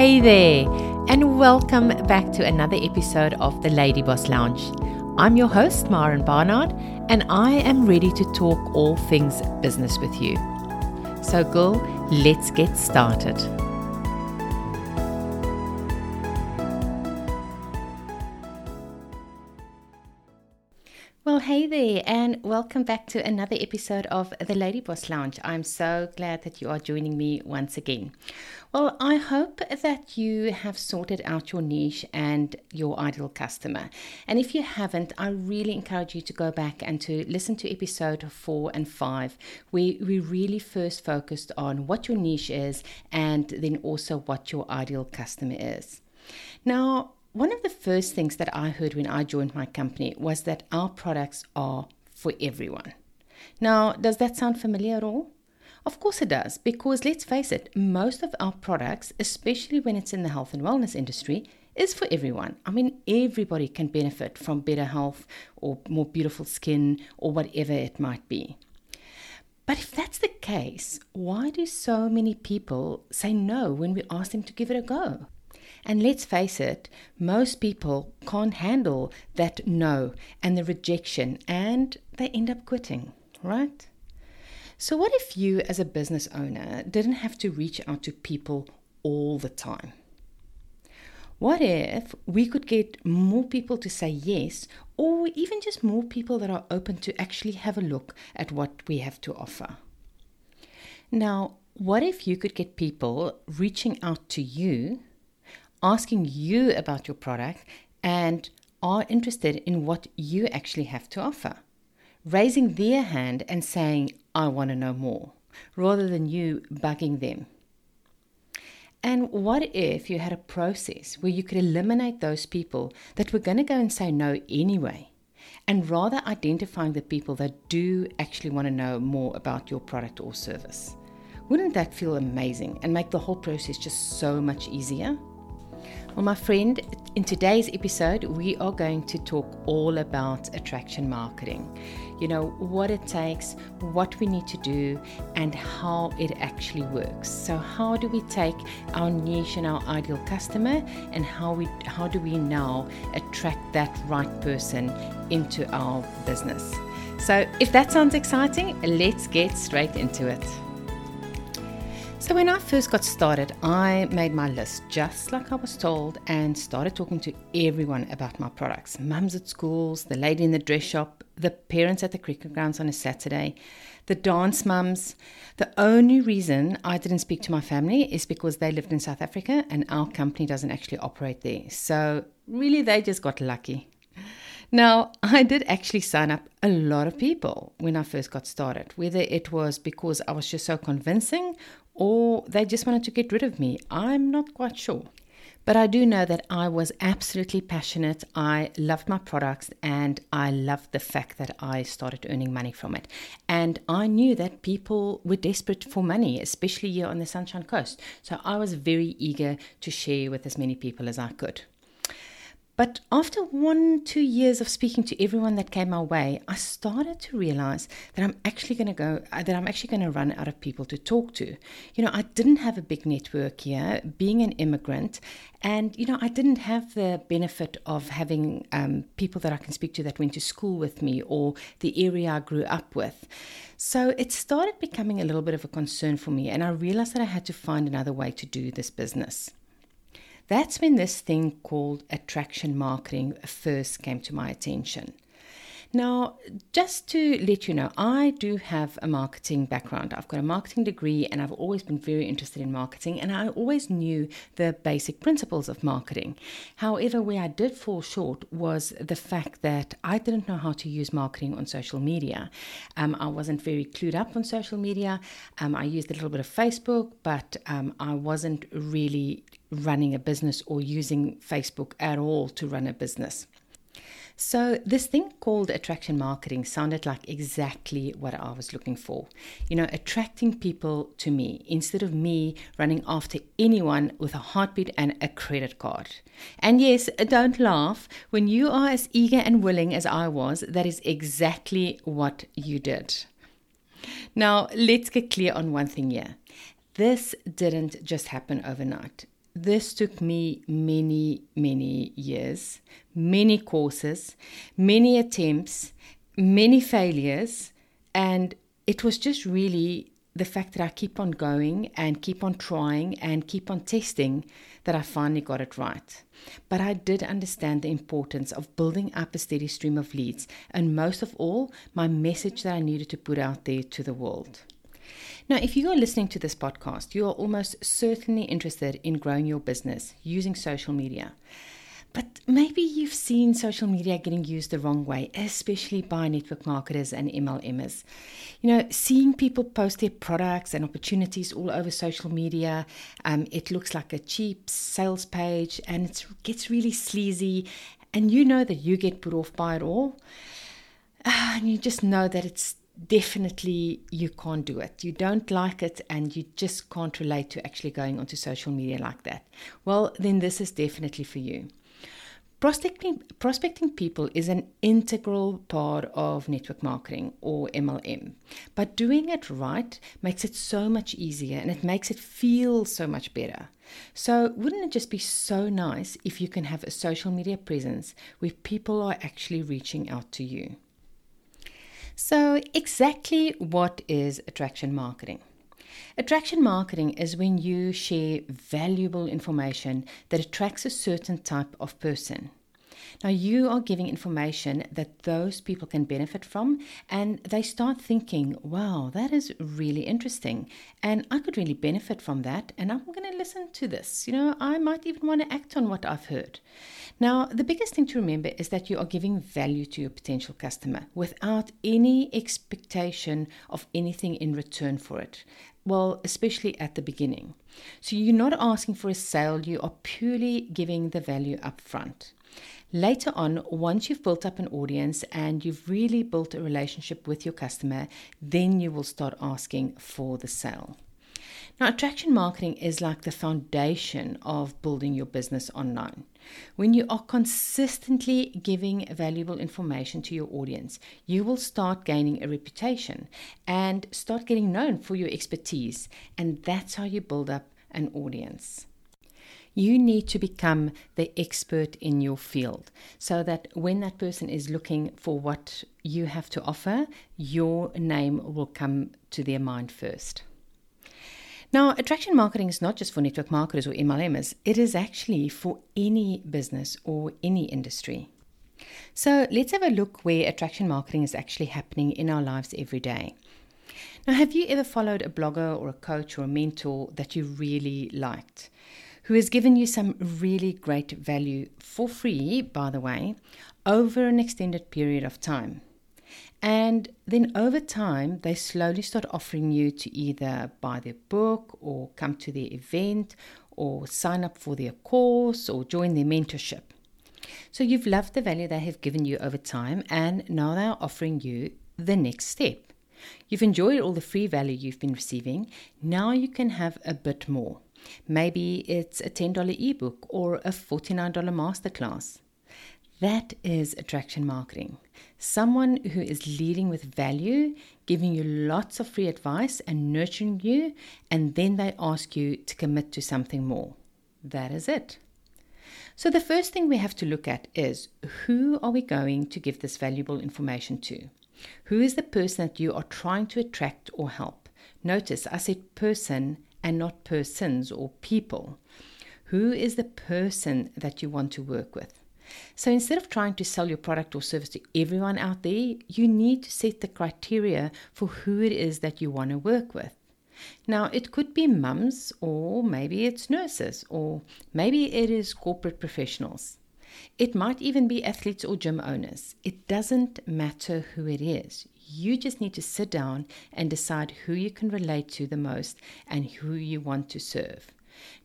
Hey there, and welcome back to another episode of the Lady Boss Lounge. I'm your host, Maren Barnard, and I am ready to talk all things business with you. So, girl, let's get started. And welcome back to another episode of the Lady Boss Lounge. I'm so glad that you are joining me once again. Well, I hope that you have sorted out your niche and your ideal customer. And if you haven't, I really encourage you to go back and to listen to episode four and five, where we really first focused on what your niche is and then also what your ideal customer is. Now, one of the first things that I heard when I joined my company was that our products are for everyone. Now, does that sound familiar at all? Of course it does, because let's face it, most of our products, especially when it's in the health and wellness industry, is for everyone. I mean, everybody can benefit from better health or more beautiful skin or whatever it might be. But if that's the case, why do so many people say no when we ask them to give it a go? And let's face it, most people can't handle that no and the rejection, and they end up quitting, right? So, what if you, as a business owner, didn't have to reach out to people all the time? What if we could get more people to say yes, or even just more people that are open to actually have a look at what we have to offer? Now, what if you could get people reaching out to you asking you about your product and are interested in what you actually have to offer. Raising their hand and saying, I want to know more, rather than you bugging them. And what if you had a process where you could eliminate those people that were going to go and say no anyway, and rather identifying the people that do actually want to know more about your product or service? Wouldn't that feel amazing and make the whole process just so much easier? Well, my friend, in today's episode, we are going to talk all about attraction marketing. You know, what it takes, what we need to do, and how it actually works. So, how do we take our niche and our ideal customer, and how we how do we now attract that right person into our business? So, if that sounds exciting, let's get straight into it. So, when I first got started, I made my list just like I was told and started talking to everyone about my products mums at schools, the lady in the dress shop, the parents at the cricket grounds on a Saturday, the dance mums. The only reason I didn't speak to my family is because they lived in South Africa and our company doesn't actually operate there. So, really, they just got lucky. Now, I did actually sign up a lot of people when I first got started, whether it was because I was just so convincing or they just wanted to get rid of me. I'm not quite sure. But I do know that I was absolutely passionate. I loved my products and I loved the fact that I started earning money from it. And I knew that people were desperate for money, especially here on the Sunshine Coast. So I was very eager to share with as many people as I could. But after one, two years of speaking to everyone that came my way, I started to realize that I'm actually going to go, uh, that I'm actually going to run out of people to talk to. You know, I didn't have a big network here, being an immigrant, and, you know, I didn't have the benefit of having um, people that I can speak to that went to school with me or the area I grew up with. So it started becoming a little bit of a concern for me, and I realized that I had to find another way to do this business. That's when this thing called attraction marketing first came to my attention. Now, just to let you know, I do have a marketing background. I've got a marketing degree and I've always been very interested in marketing and I always knew the basic principles of marketing. However, where I did fall short was the fact that I didn't know how to use marketing on social media. Um, I wasn't very clued up on social media. Um, I used a little bit of Facebook, but um, I wasn't really running a business or using Facebook at all to run a business. So, this thing called attraction marketing sounded like exactly what I was looking for. You know, attracting people to me instead of me running after anyone with a heartbeat and a credit card. And yes, don't laugh. When you are as eager and willing as I was, that is exactly what you did. Now, let's get clear on one thing here. This didn't just happen overnight this took me many, many years, many courses, many attempts, many failures, and it was just really the fact that I keep on going and keep on trying and keep on testing that I finally got it right. But I did understand the importance of building up a steady stream of leads, and most of all, my message that I needed to put out there to the world. Now, if you are listening to this podcast, you are almost certainly interested in growing your business using social media. But maybe you've seen social media getting used the wrong way, especially by network marketers and MLMers. You know, seeing people post their products and opportunities all over social media, um, it looks like a cheap sales page and it gets really sleazy. And you know that you get put off by it all. Uh, and you just know that it's definitely you can't do it. You don't like it and you just can't relate to actually going onto social media like that. Well, then this is definitely for you. Prospecting, prospecting people is an integral part of network marketing or MLM. But doing it right makes it so much easier and it makes it feel so much better. So, wouldn't it just be so nice if you can have a social media presence where people are actually reaching out to you? So, exactly what is attraction marketing? Attraction marketing is when you share valuable information that attracts a certain type of person. Now, you are giving information that those people can benefit from, and they start thinking, wow, that is really interesting, and I could really benefit from that, and I'm going to listen to this. You know, I might even want to act on what I've heard. Now, the biggest thing to remember is that you are giving value to your potential customer without any expectation of anything in return for it. Well, especially at the beginning. So you're not asking for a sale, you are purely giving the value up front. Later on, once you've built up an audience and you've really built a relationship with your customer, then you will start asking for the sale. Now, attraction marketing is like the foundation of building your business online. When you are consistently giving valuable information to your audience, you will start gaining a reputation and start getting known for your expertise. And that's how you build up an audience. You need to become the expert in your field so that when that person is looking for what you have to offer, your name will come to their mind first. Now, attraction marketing is not just for network marketers or MLMers, it is actually for any business or any industry. So, let's have a look where attraction marketing is actually happening in our lives every day. Now, have you ever followed a blogger or a coach or a mentor that you really liked? Who has given you some really great value for free, by the way, over an extended period of time? And then over time, they slowly start offering you to either buy their book or come to their event or sign up for their course or join their mentorship. So you've loved the value they have given you over time, and now they are offering you the next step. You've enjoyed all the free value you've been receiving. Now you can have a bit more. Maybe it's a $10 ebook or a $49 masterclass. That is attraction marketing. Someone who is leading with value, giving you lots of free advice and nurturing you, and then they ask you to commit to something more. That is it. So, the first thing we have to look at is who are we going to give this valuable information to? Who is the person that you are trying to attract or help? Notice I said person and not persons or people. Who is the person that you want to work with? So instead of trying to sell your product or service to everyone out there, you need to set the criteria for who it is that you want to work with. Now, it could be mums, or maybe it's nurses, or maybe it is corporate professionals. It might even be athletes or gym owners. It doesn't matter who it is. You just need to sit down and decide who you can relate to the most and who you want to serve.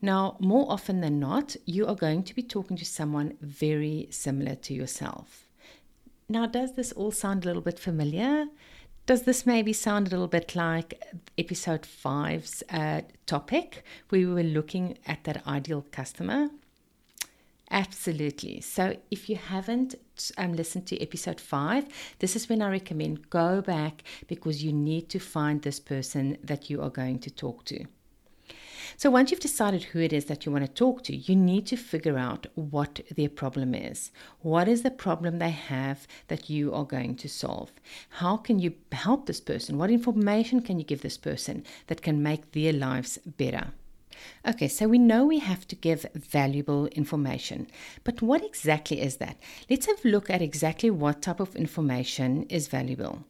Now, more often than not, you are going to be talking to someone very similar to yourself. Now, does this all sound a little bit familiar? Does this maybe sound a little bit like episode five's uh, topic, where we were looking at that ideal customer? Absolutely. So, if you haven't um, listened to episode five, this is when I recommend go back because you need to find this person that you are going to talk to. So, once you've decided who it is that you want to talk to, you need to figure out what their problem is. What is the problem they have that you are going to solve? How can you help this person? What information can you give this person that can make their lives better? Okay, so we know we have to give valuable information, but what exactly is that? Let's have a look at exactly what type of information is valuable.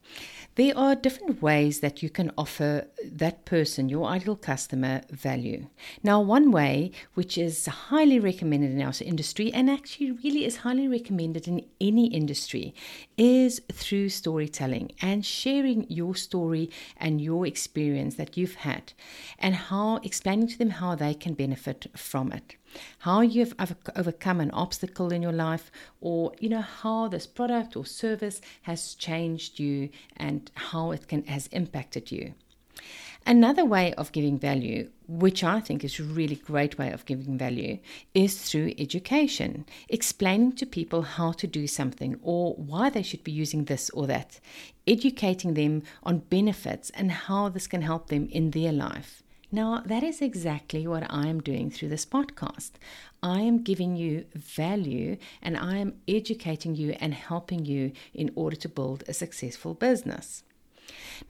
There are different ways that you can offer that person, your ideal customer, value. Now, one way, which is highly recommended in our industry and actually really is highly recommended in any industry, is through storytelling and sharing your story and your experience that you've had and how explaining to them how they can benefit from it how you've overcome an obstacle in your life, or you know how this product or service has changed you and how it can has impacted you. Another way of giving value, which I think is a really great way of giving value, is through education, explaining to people how to do something or why they should be using this or that, educating them on benefits and how this can help them in their life. Now, that is exactly what I am doing through this podcast. I am giving you value and I am educating you and helping you in order to build a successful business.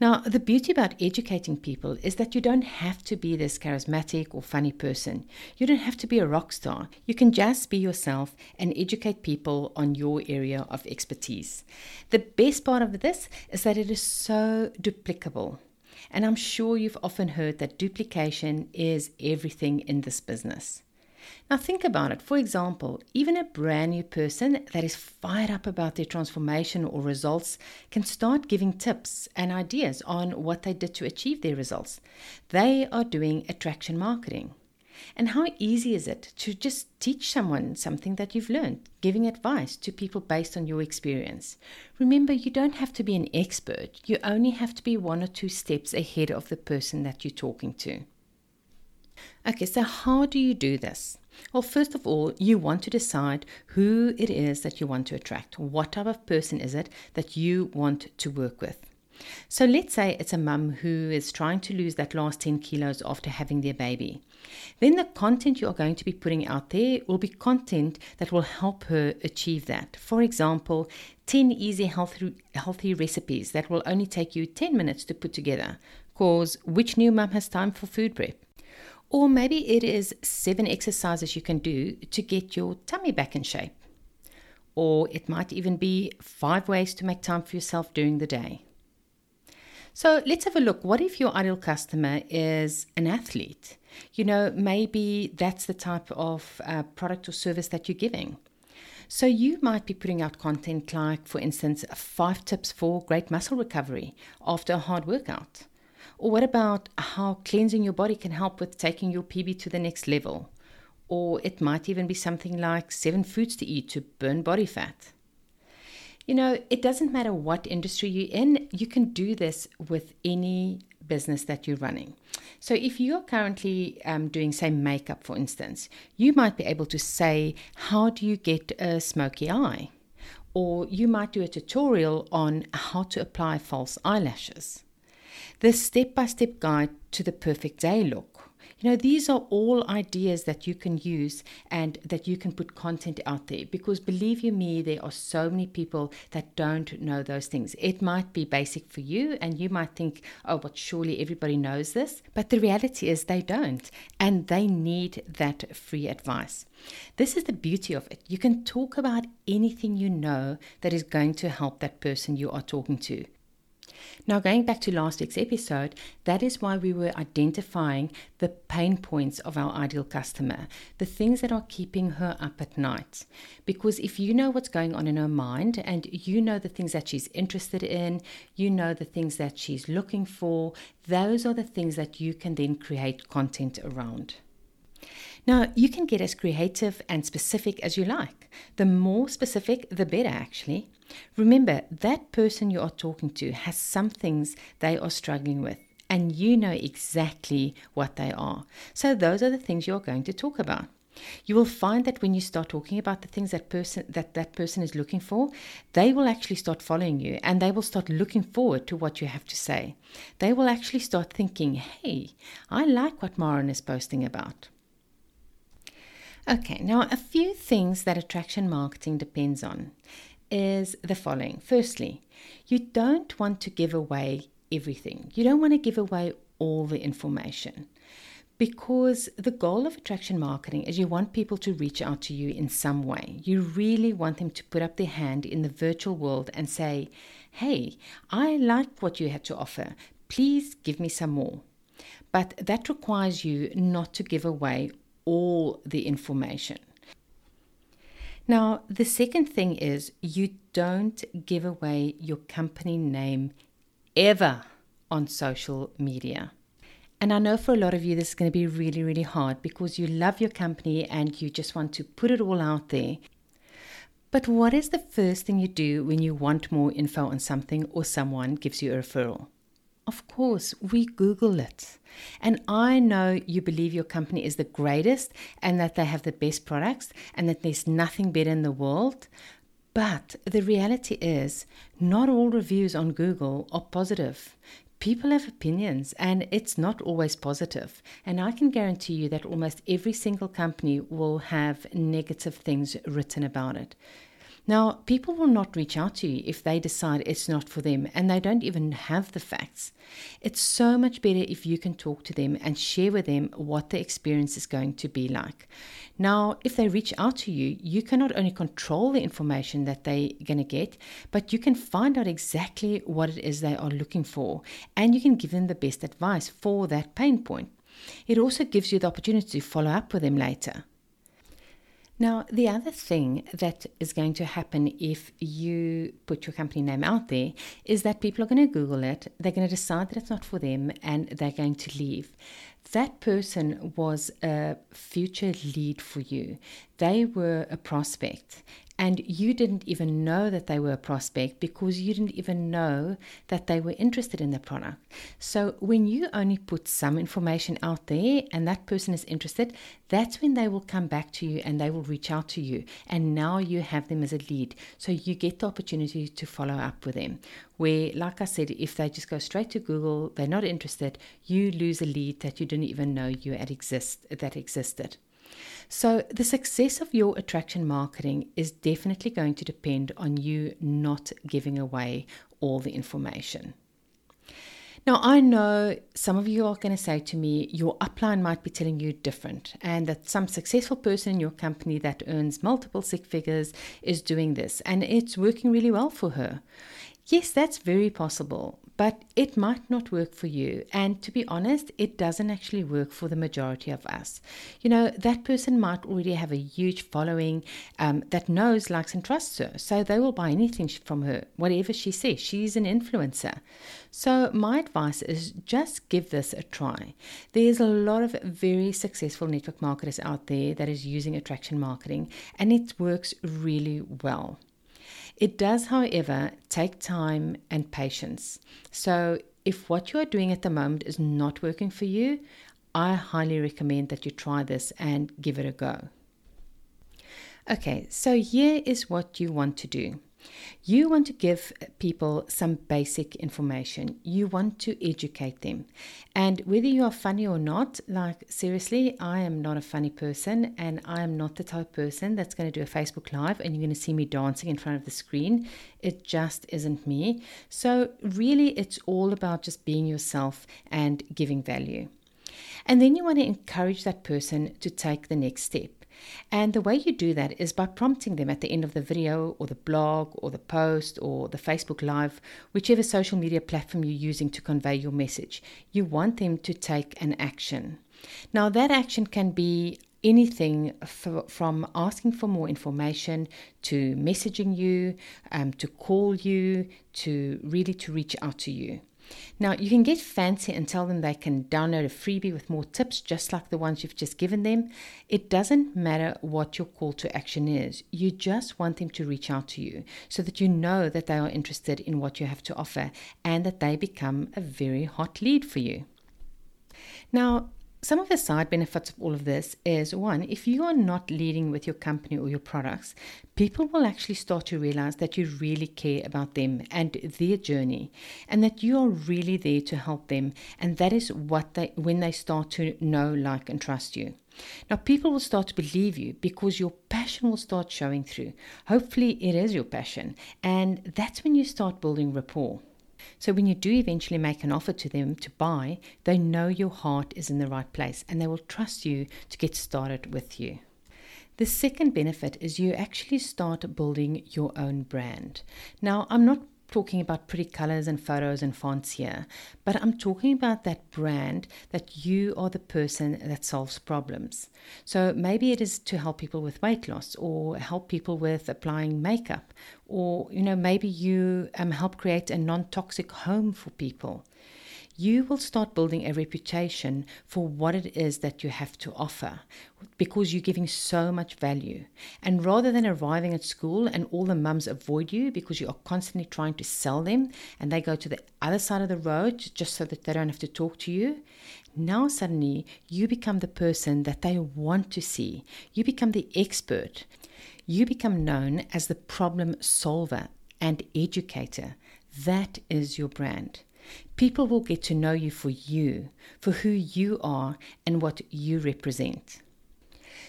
Now, the beauty about educating people is that you don't have to be this charismatic or funny person. You don't have to be a rock star. You can just be yourself and educate people on your area of expertise. The best part of this is that it is so duplicable. And I'm sure you've often heard that duplication is everything in this business. Now, think about it. For example, even a brand new person that is fired up about their transformation or results can start giving tips and ideas on what they did to achieve their results. They are doing attraction marketing. And how easy is it to just teach someone something that you've learned, giving advice to people based on your experience? Remember, you don't have to be an expert, you only have to be one or two steps ahead of the person that you're talking to. Okay, so how do you do this? Well, first of all, you want to decide who it is that you want to attract. What type of person is it that you want to work with? So let's say it's a mum who is trying to lose that last 10 kilos after having their baby. Then the content you are going to be putting out there will be content that will help her achieve that. For example, 10 easy healthy, recipes that will only take you 10 minutes to put together. Cause which new mum has time for food prep? Or maybe it is seven exercises you can do to get your tummy back in shape. Or it might even be five ways to make time for yourself during the day. So let's have a look. What if your ideal customer is an athlete? You know, maybe that's the type of uh, product or service that you're giving. So you might be putting out content like, for instance, five tips for great muscle recovery after a hard workout. Or what about how cleansing your body can help with taking your PB to the next level? Or it might even be something like seven foods to eat to burn body fat. You know, it doesn't matter what industry you're in, you can do this with any business that you're running. So, if you're currently um, doing, say, makeup, for instance, you might be able to say, How do you get a smoky eye? Or you might do a tutorial on how to apply false eyelashes. This step by step guide to the perfect day look you know, these are all ideas that you can use and that you can put content out there because believe you me, there are so many people that don't know those things. It might be basic for you and you might think, oh, but surely everybody knows this. But the reality is they don't and they need that free advice. This is the beauty of it. You can talk about anything you know that is going to help that person you are talking to. Now, going back to last week's episode, that is why we were identifying the pain points of our ideal customer, the things that are keeping her up at night. Because if you know what's going on in her mind and you know the things that she's interested in, you know the things that she's looking for, those are the things that you can then create content around. Now, you can get as creative and specific as you like. The more specific, the better, actually. Remember, that person you are talking to has some things they are struggling with, and you know exactly what they are. So, those are the things you're going to talk about. You will find that when you start talking about the things that person that that person is looking for, they will actually start following you and they will start looking forward to what you have to say. They will actually start thinking, "Hey, I like what Maren is posting about." Okay, now a few things that attraction marketing depends on is the following. Firstly, you don't want to give away everything. You don't want to give away all the information because the goal of attraction marketing is you want people to reach out to you in some way. You really want them to put up their hand in the virtual world and say, Hey, I like what you had to offer. Please give me some more. But that requires you not to give away all the information. Now, the second thing is you don't give away your company name ever on social media. And I know for a lot of you, this is going to be really, really hard because you love your company and you just want to put it all out there. But what is the first thing you do when you want more info on something or someone gives you a referral? Of course, we Google it. And I know you believe your company is the greatest and that they have the best products and that there's nothing better in the world. But the reality is, not all reviews on Google are positive. People have opinions and it's not always positive. And I can guarantee you that almost every single company will have negative things written about it. Now, people will not reach out to you if they decide it's not for them and they don't even have the facts. It's so much better if you can talk to them and share with them what the experience is going to be like. Now, if they reach out to you, you can not only control the information that they're going to get, but you can find out exactly what it is they are looking for and you can give them the best advice for that pain point. It also gives you the opportunity to follow up with them later. Now, the other thing that is going to happen if you put your company name out there is that people are going to Google it, they're going to decide that it's not for them, and they're going to leave. That person was a future lead for you. They were a prospect, and you didn't even know that they were a prospect because you didn't even know that they were interested in the product. So when you only put some information out there and that person is interested, that's when they will come back to you and they will reach out to you. And now you have them as a lead. So you get the opportunity to follow up with them. Where, like I said, if they just go straight to Google, they're not interested, you lose a lead that you didn't even know you had exist that existed. So, the success of your attraction marketing is definitely going to depend on you not giving away all the information. Now, I know some of you are going to say to me, your upline might be telling you different, and that some successful person in your company that earns multiple six figures is doing this, and it's working really well for her. Yes, that's very possible, but it might not work for you. And to be honest, it doesn't actually work for the majority of us. You know, that person might already have a huge following um, that knows, likes, and trusts her. So they will buy anything from her, whatever she says. She's an influencer. So, my advice is just give this a try. There's a lot of very successful network marketers out there that is using attraction marketing, and it works really well. It does, however, take time and patience. So, if what you are doing at the moment is not working for you, I highly recommend that you try this and give it a go. Okay, so here is what you want to do. You want to give people some basic information. You want to educate them. And whether you are funny or not, like seriously, I am not a funny person and I am not the type person that's going to do a Facebook Live and you're going to see me dancing in front of the screen. It just isn't me. So, really, it's all about just being yourself and giving value. And then you want to encourage that person to take the next step. And the way you do that is by prompting them at the end of the video or the blog or the post or the Facebook Live, whichever social media platform you're using to convey your message. You want them to take an action. Now, that action can be anything from asking for more information to messaging you, um, to call you, to really to reach out to you. Now, you can get fancy and tell them they can download a freebie with more tips, just like the ones you've just given them. It doesn't matter what your call to action is, you just want them to reach out to you so that you know that they are interested in what you have to offer and that they become a very hot lead for you. Now, some of the side benefits of all of this is one, if you are not leading with your company or your products, people will actually start to realize that you really care about them and their journey and that you are really there to help them. And that is what they, when they start to know, like, and trust you. Now, people will start to believe you because your passion will start showing through. Hopefully, it is your passion. And that's when you start building rapport. So when you do eventually make an offer to them to buy, they know your heart is in the right place and they will trust you to get started with you. The second benefit is you actually start building your own brand. Now, I'm not talking about pretty colors and photos and fonts here, but I'm talking about that brand that you are the person that solves problems. So maybe it is to help people with weight loss or help people with applying makeup, or you know, maybe you um, help create a non toxic home for people you will start building a reputation for what it is that you have to offer because you're giving so much value. And rather than arriving at school and all the mums avoid you because you are constantly trying to sell them and they go to the other side of the road just so that they don't have to talk to you, now suddenly you become the person that they want to see. You become the expert. You become known as the problem solver and educator. That is your brand. People will get to know you for you, for who you are and what you represent.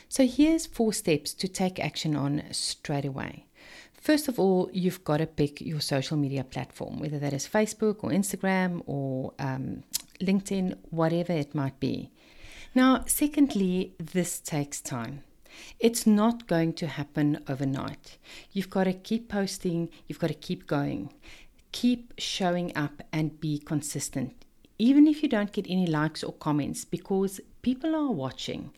So here's four steps to take action on straight away. First of all, you've got to pick your social media platform, whether that is Facebook or Instagram or um, LinkedIn, whatever it might be. Now, secondly, this takes time. It's not going to happen overnight. You've got to keep posting, you've got to keep going keep showing up and be consistent, even if you don't get any likes or comments, because people are watching.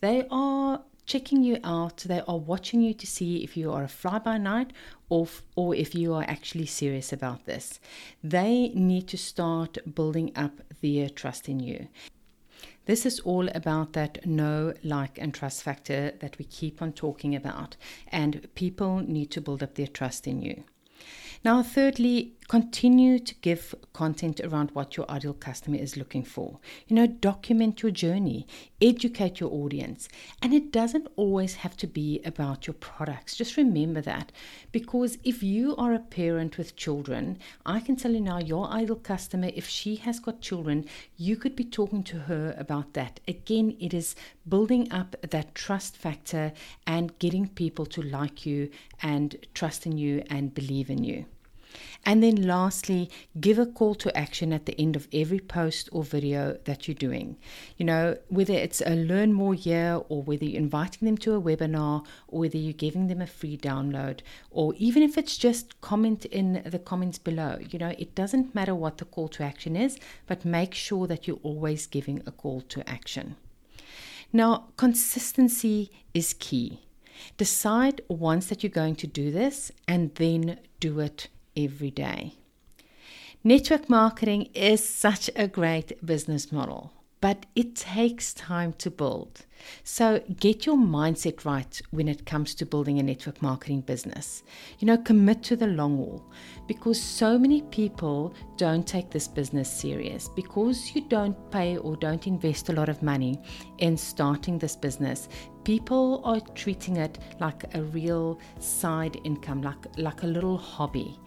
They are checking you out, they are watching you to see if you are a fly by night or, or if you are actually serious about this. They need to start building up their trust in you. This is all about that know, like, and trust factor that we keep on talking about. And people need to build up their trust in you. Now, thirdly, continue to give content around what your ideal customer is looking for. You know, document your journey, educate your audience, and it doesn't always have to be about your products. Just remember that because if you are a parent with children, I can tell you now, your ideal customer, if she has got children, you could be talking to her about that. Again, it is building up that trust factor and getting people to like you and trust in you and believe in you. And then lastly, give a call to action at the end of every post or video that you're doing. You know, whether it's a learn more year or whether you're inviting them to a webinar or whether you're giving them a free download or even if it's just comment in the comments below. You know, it doesn't matter what the call to action is, but make sure that you're always giving a call to action. Now, consistency is key. Decide once that you're going to do this and then do it every day. Network marketing is such a great business model, but it takes time to build. So get your mindset right when it comes to building a network marketing business. You know, commit to the long haul because so many people don't take this business serious because you don't pay or don't invest a lot of money in starting this business. People are treating it like a real side income, like, like a little hobby.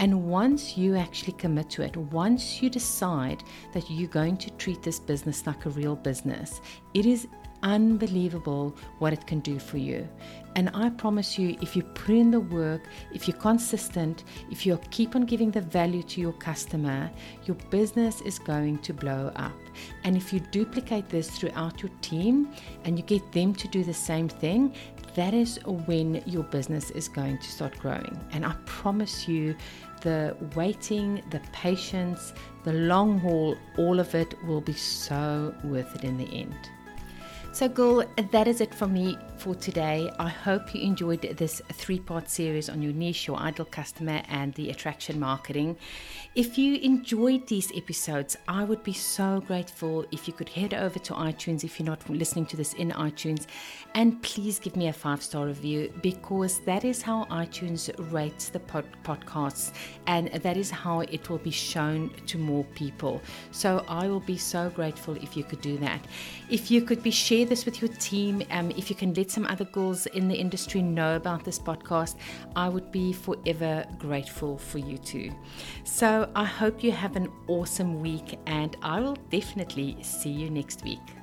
And once you actually commit to it, once you decide that you're going to treat this business like a real business, it is unbelievable what it can do for you. And I promise you, if you put in the work, if you're consistent, if you keep on giving the value to your customer, your business is going to blow up. And if you duplicate this throughout your team and you get them to do the same thing, that is when your business is going to start growing. And I promise you, the waiting, the patience, the long haul, all of it will be so worth it in the end. So, girl, that is it from me for today. I hope you enjoyed this three part series on your niche, your ideal customer, and the attraction marketing. If you enjoyed these episodes, I would be so grateful if you could head over to iTunes if you're not listening to this in iTunes and please give me a five star review because that is how iTunes rates the pod- podcasts and that is how it will be shown to more people. So I will be so grateful if you could do that. If you could be share this with your team, um, if you can let some other girls in the industry know about this podcast, I would be forever grateful for you too. So I hope you have an awesome week and I will definitely see you next week.